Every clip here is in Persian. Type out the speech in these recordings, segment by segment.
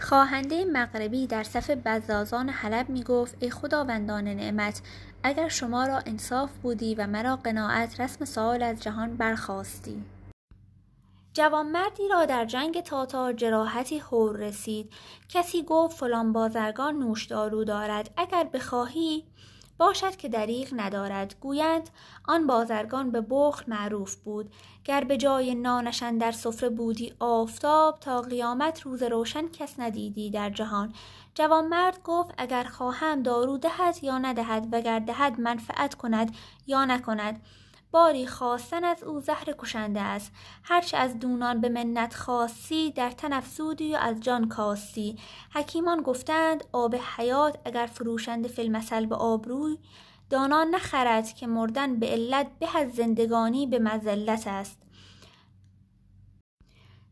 خواهنده مغربی در صف بزازان حلب می گفت ای خداوندان نعمت اگر شما را انصاف بودی و مرا قناعت رسم سؤال از جهان برخواستی. جوانمردی را در جنگ تاتار جراحتی هور رسید. کسی گفت فلان بازرگان نوشدارو دارد اگر بخواهی باشد که دریغ ندارد. گویند آن بازرگان به بخل معروف بود. گر به جای نانشان در سفره بودی آفتاب تا قیامت روز روشن کس ندیدی در جهان. جوانمرد گفت اگر خواهم دارو دهد یا ندهد وگر دهد منفعت کند یا نکند. باری خواستن از او زهر کشنده است. هرچه از دونان به منت خواستی در تن افزودی و از جان کاستی. حکیمان گفتند آب حیات اگر فروشنده فی المثل به آبروی دانا نخرد که مردن به علت به از زندگانی به مذلت است.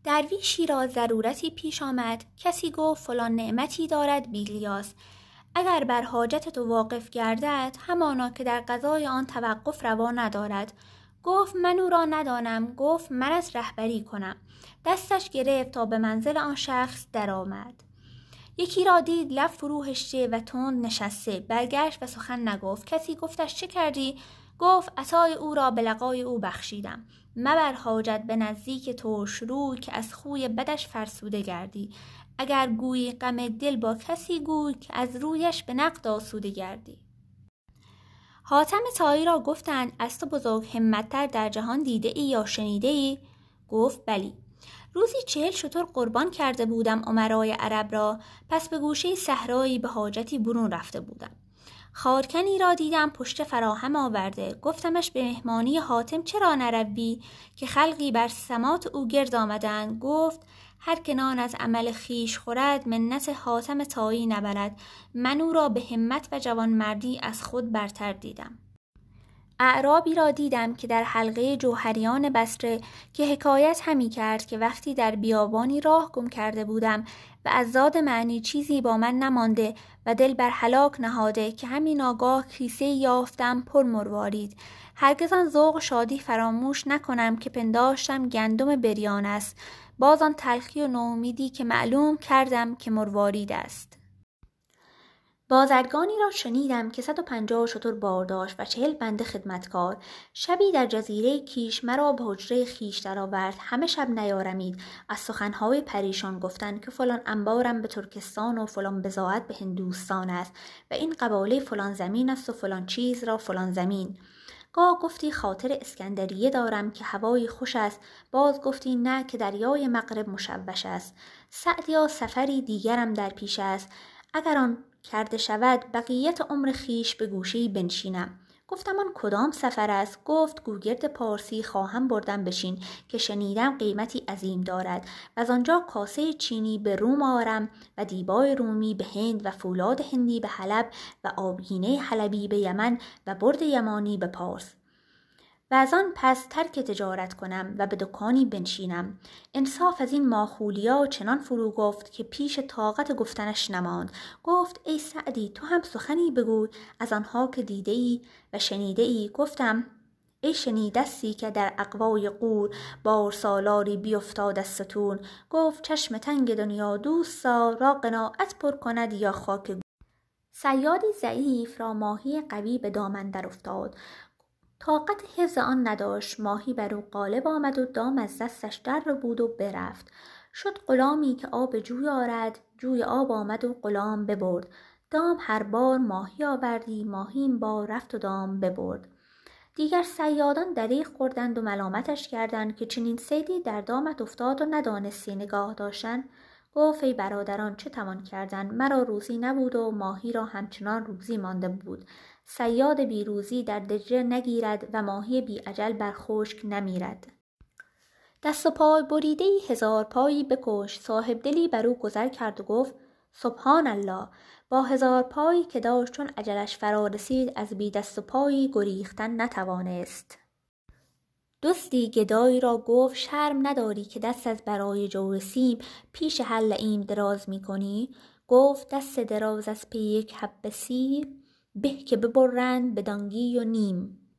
درویشی را ضرورتی پیش آمد. کسی گفت فلان نعمتی دارد بیلیاس اگر بر حاجت تو واقف گردد همانا که در قضای آن توقف روا ندارد. گفت من او را ندانم گفت من از رهبری کنم. دستش گرفت تا به منزل آن شخص درآمد. یکی را دید لب فرو و تند نشسته. برگشت و سخن نگفت. کسی گفتش چه کردی؟ گفت عطای او را به لقای او بخشیدم. مبر حاجت به نزدیک توش رو که از خوی بدش فرسوده گردی. اگر گویی غم دل با کسی گوی که از رویش به نقد آسوده گردی. حاتم تایی را گفتند از تو بزرگ همتتر در جهان دیده ای یا شنیده ای؟ گفت بلی. روزی چهل شطور قربان کرده بودم عمرای عرب را پس به گوشه صحرایی به حاجتی برون رفته بودم. خارکنی را دیدم پشت فراهم آورده. گفتمش به مهمانی حاتم چرا نروی که خلقی بر سمات او گرد آمدند؟ گفت هر که نان از عمل خیش خورد منت حاتم تایی نبرد. من او را به همت و جوانمردی از خود برتر دیدم. اعرابی را دیدم که در حلقه جوهریان بسره که حکایت همی کرد که وقتی در بیابانی راه گم کرده بودم و از زاد معنی چیزی با من نمانده و دل بر حلاک نهاده که همین آگاه کیسه یافتم پر مروارید. هرگز آن ذوق شادی فراموش نکنم که پنداشتم گندم بریان است. باز آن تلخی و نومیدی که معلوم کردم که مروارید است. بازرگانی را شنیدم که صد و پنجاه شتر بار داشت و چهل بنده خدمتکار. شبی در جزیره کیش مرا به حجره خیش درآورد. همه شب نیارمید. از سخنهای پریشان گفتن که فلان انبارم به ترکستان و فلان بزاعت به هندوستان است و این قباله فلان زمین است و فلان چیز را فلان زمین. گاه گفتی خاطر اسکندریه دارم که هوایی خوش است. باز گفتی نه که دریای مغرب مشوش است. سعدیا سفری دیگرم در پیش است. اگر آن کرده شود بقیت عمر خیش به گوشهای بنشینم. گفتم آن کدام سفر است؟ گفت گوگرد پارسی خواهم بردم بشین که شنیدم قیمتی عظیم دارد. و از آنجا کاسه چینی به روم آرم و دیبای رومی به هند و فولاد هندی به حلب و آبگینه حلبی به یمن و برد یمانی به پارس. و از آن پس ترک تجارت کنم و به دکانی بنشینم. انصاف از این ماخولیا چنان فرو گفت که پیش طاقت گفتنش نماند. گفت ای سعدی تو هم سخنی بگوی از آنها که دیده ای و شنیده ای گفتم ای شنیدستی که در اقوای قور بار سالاری بیفتاد از ستون. گفت چشم تنگ دنیا دوستا را قناعت پر کند یا خاک سیادی ضعیف را ماهی قوی به دامن در افتاد. طاقت حفظ آن نداشت. ماهی بر او غالب آمد و دام از دستش در بود و برفت. شد غلامی که آب جوی آرد. جوی آب آمد و غلام ببرد. دام هر بار ماهی آوردی ماهی این بار رفت و دام ببرد. دیگر سیادان دریغ خوردند و ملامتش کردند که چنین سیدی در دامت افتاد و ندانستی نگاه داشتن. گفت ای برادران چه توان کردن؟ مرا روزی نبود و ماهی را همچنان روزی مانده بود. سیاد بیروزی در دجله نگیرد و ماهی بی عجل بر خشک نمیرد. دست و پای بریده هزار پایی بکش صاحب دلی بر او گذر کرد و گفت سبحان الله! با هزار پایی که داشت چون عجلش فرا رسید از بی دست و پایی گریختن نتوانست. دستی گدایی را گفت شرم نداری که دست از برای جو سیم پیش حل ایم دراز می کنی؟ گفت دست دراز از پی یک حب سیم به که ببرند به دانگی و نیم